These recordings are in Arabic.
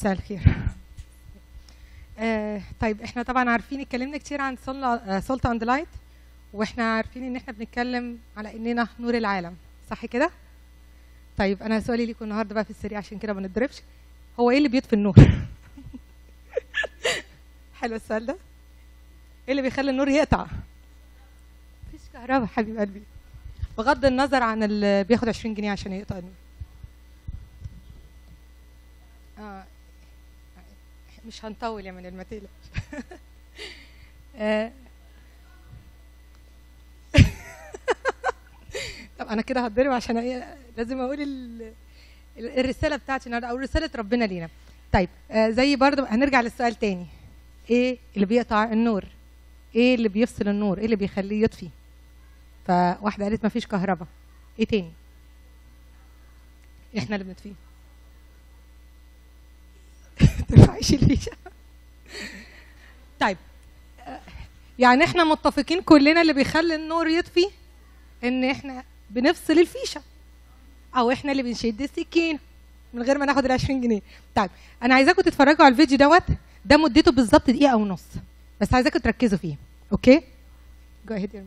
مساء الخير. آه طيب إحنا طبعا عارفين اتكلمنا كتير عن salt and light وإحنا عارفين إن إحنا بنتكلم على إننا نور العالم. صح كده؟ طيب أنا سؤالي ليكم النهارده بقى في السريع عشان كده ما نضربش. هو إيه اللي بيطفي النور؟ حلو السؤال ده. إيه اللي بيخلي النور يقطع؟ مفيش كهرباء حبيب قلبي. بغض النظر عن اللي بياخد 20 جنيه عشان يقطع النور آه. مش هنطول يا من آه. طب أنا كده هتضرب عشان إيه؟ لازم أقول ال... الرسالة بتاعتي النهارده أو رسالة ربنا لينا. طيب آه زي برضه هنرجع للسؤال تاني. إيه اللي بيقطع النور؟ إيه اللي بيفصل النور؟ إيه اللي بيخليه يطفي؟ فواحدة قالت ما فيش كهرباء. إيه تاني؟ إحنا اللي بنطفيه. ترفعيش الفيشه طيب يعني إحنا متفقين كلنا اللي بيخلي النور يطفي ان إحنا بنفصل الفيشة أو إحنا اللي بنشد السكينه من غير ما ناخد ال 20 جنيه. طيب أنا عايزاكم تتفرجوا على الفيديو دوت ده مدته بالظبط دقيقة ونص بس عايزاكم تركزوا فيه أوكي؟ جو اهيد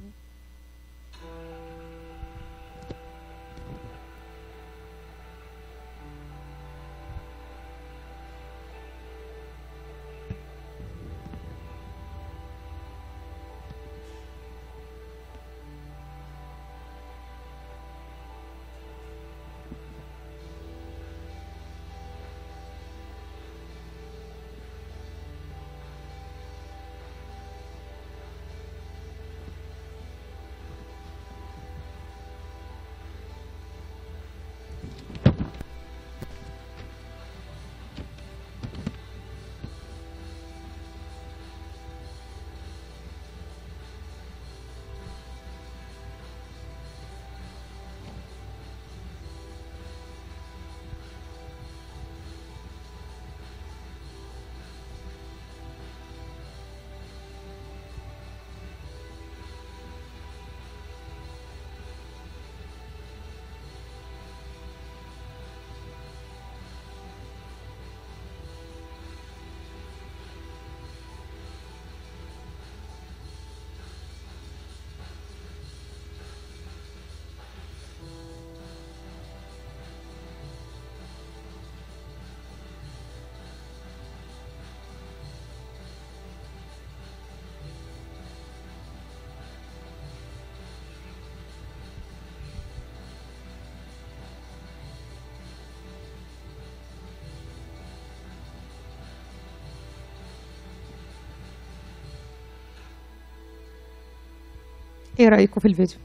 إيه رأيكم في الفيديو؟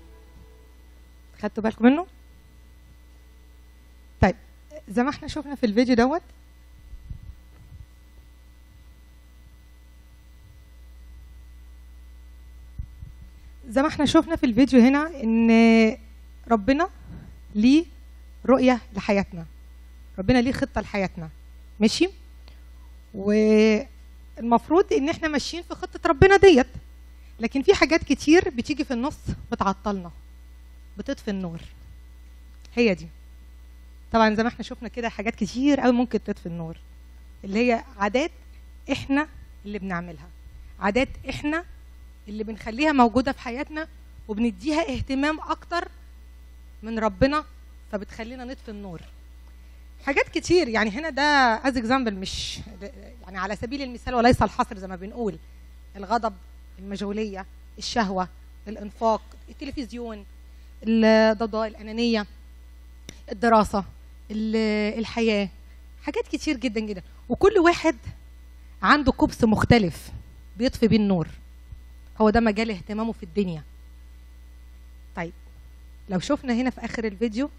خدتوا بالكم منه؟ طيب زي ما إحنا شفنا في الفيديو دوت زي ما إحنا شفنا في الفيديو هنا ان ربنا ليه رؤية لحياتنا. ربنا ليه خطة لحياتنا. ماشي؟ والمفروض ان إحنا ماشيين في خطة ربنا ديت. لكن في حاجات كتير بتيجي في النص بتعطلنا بتطفي النور. هي دي. طبعا زي ما إحنا شفنا كده حاجات كتير قوي ممكن تطفي النور اللي هي عادات إحنا اللي بنعملها عادات إحنا اللي بنخليها موجودة في حياتنا وبنديها اهتمام أكتر من ربنا فبتخلينا نطفي النور. حاجات كتير يعني هنا ده as example مش يعني على سبيل المثال وليس الحصر زي ما بنقول الغضب المجهولية الشهوة الإنفاق التلفزيون الضوضاء الأنانية الدراسة الحياة حاجات كتير جدا جدا. وكل واحد عنده كبس مختلف بيطفي بيه النور. هو ده مجال اهتمامه في الدنيا. طيب لو شفنا هنا في آخر الفيديو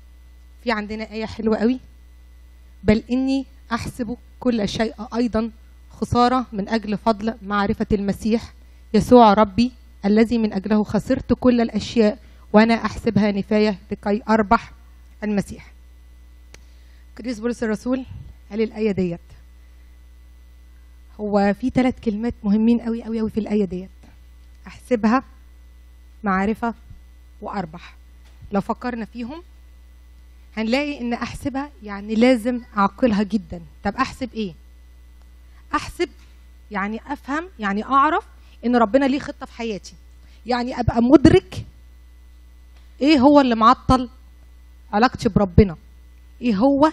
في عندنا آية حلوة قوي. بل إني أحسب كل شيء أيضا خسارة من أجل فضل معرفة المسيح. يسوع ربي الذي من أجله خسرت كل الأشياء وأنا أحسبها نفاية لكي أربح المسيح. قديس بولس الرسول قال الآية ديت. هو في ثلاث كلمات مهمين قوي قوي قوي في الآية ديت. أحسبها معرفة وأربح. لو فكرنا فيهم هنلاقي إن أحسبها يعني لازم أعقلها جدا. طب أحسب إيه؟ أحسب يعني أفهم يعني أعرف إن ربنا ليه خطة في حياتي. يعني أبقى مدرك إيه هو اللي معطل علاقتي بربنا. إيه هو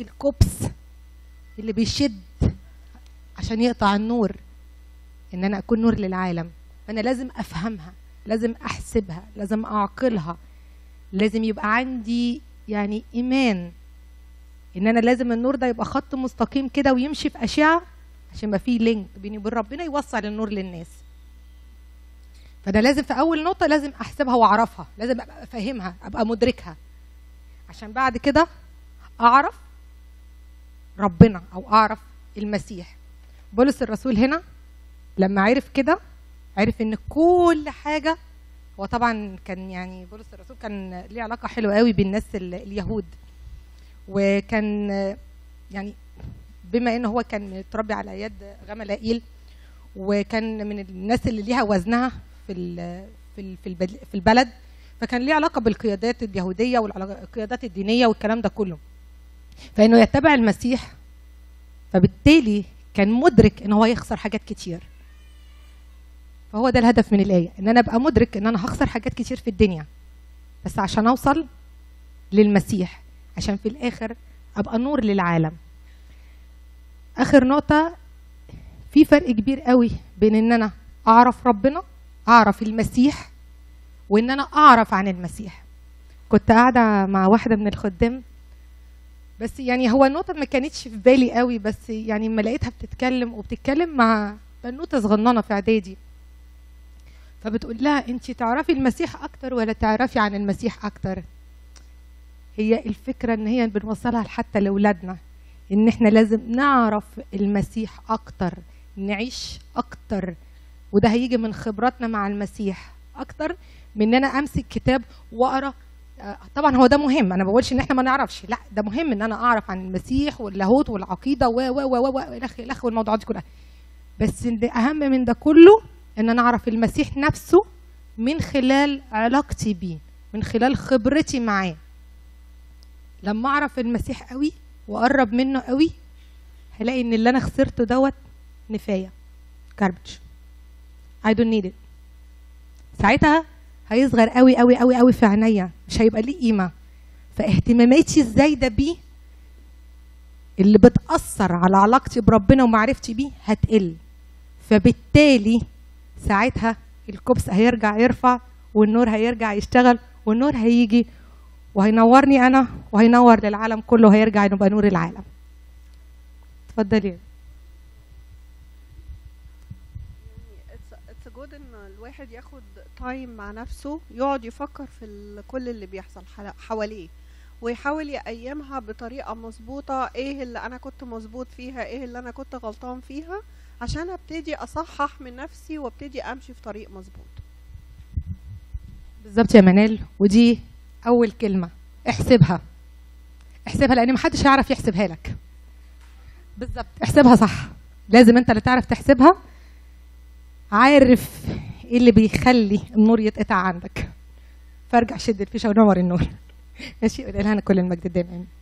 الكبس اللي بيشد عشان يقطع النور إن أنا أكون نور للعالم. فانا لازم أفهمها لازم أحسبها لازم أعقلها. لازم يبقى عندي يعني إيمان إن أنا لازم النور ده يبقى خط مستقيم كده ويمشي في أشعة عشان يبقى فيه لينك بيني وبين ربنا يوصل النور للناس. فأنا لازم في أول نقطة لازم أحسبها وأعرفها لازم أبقى فاهمها أبقى مدركها. عشان بعد كده أعرف ربنا أو أعرف المسيح. بولس الرسول هنا لما عرف كده عرف إن كل حاجة هو طبعا كان يعني بولس الرسول كان ليه علاقة حلوة قوي بالناس ال- اليهود. وكان يعني بما إن هو كان متربي على يد غملائيل وكان من الناس اللي ليها وزنها في في في البلد فكان ليه علاقة بالقيادات اليهودية والقيادات الدينية والكلام ده كله. فإنه يتبع المسيح فبالتالي كان مدرك إن هو يخسر حاجات كتير. فهو ده الهدف من الآية إن أنا أبقى مدرك إن أنا هخسر حاجات كتير في الدنيا. بس عشان أوصل للمسيح عشان في الآخر أبقى نور للعالم. آخر نقطة في فرق كبير قوي بين إن أنا أعرف ربنا أعرف المسيح وإن أنا أعرف عن المسيح. كنت قاعدة مع واحدة من الخدام بس يعني هو النقطة ما كانتش في بالي قوي بس يعني لما لقيتها بتتكلم وبتتكلم مع بنوتة صغننة في إعدادي فبتقول لها انت تعرفي المسيح أكتر ولا تعرفي عن المسيح أكتر؟ هي الفكرة إن هي بنوصلها حتى لأولادنا. إن إحنا لازم نعرف المسيح أكتر نعيش أكتر. وده هيجي من خبراتنا مع المسيح أكتر من إن أنا أمسك كتاب وأقرأ. آه، طبعا هو ده مهم. أنا ما بقولش إن إحنا ما نعرفش. لا ده مهم إن أنا أعرف عن المسيح واللاهوت والعقيدة و و و و الخ الخ والموضوعات دي كلها. بس أهم من ده كله إن أنا أعرف المسيح نفسه من خلال علاقتي بيه من خلال خبرتي معاه. لما أعرف المسيح قوي واقرب منه قوي هلاقي إن اللي أنا خسرته دوت نفاية garbage. I don't need it. ساعتها هيصغر قوي قوي قوي قوي في عينيا مش هيبقى ليه قيمة. فاهتماماتي الزايدة بيه اللي بتأثر على علاقتي بربنا ومعرفتي بيه هتقل. فبالتالي ساعتها الكبس هيرجع يرفع والنور هيرجع يشتغل والنور هيجي وهينورني أنا وهينور للعالم كله وهيرجع يبقى نور العالم. اتفضلي. جود إن الواحد ياخد تايم مع نفسه يقعد يفكر في كل اللي بيحصل حواليه ويحاول يقيمها بطريقة مظبوطة إيه اللي أنا كنت مظبوط فيها إيه اللي أنا كنت غلطان فيها عشان أبتدي أصحح من نفسي وأبتدي أمشي في طريق مظبوط. بالظبط يا منال ودي أول كلمة. احسبها. احسبها لأن محدش هيعرف يحسبها لك. بالظبط. احسبها صح. لازم أنت اللي تعرف تحسبها. عارف إيه اللي بيخلي النور يتقطع عندك. فارجع شد الفيشة ونور النور. ماشي؟ ولله كل المجد دايما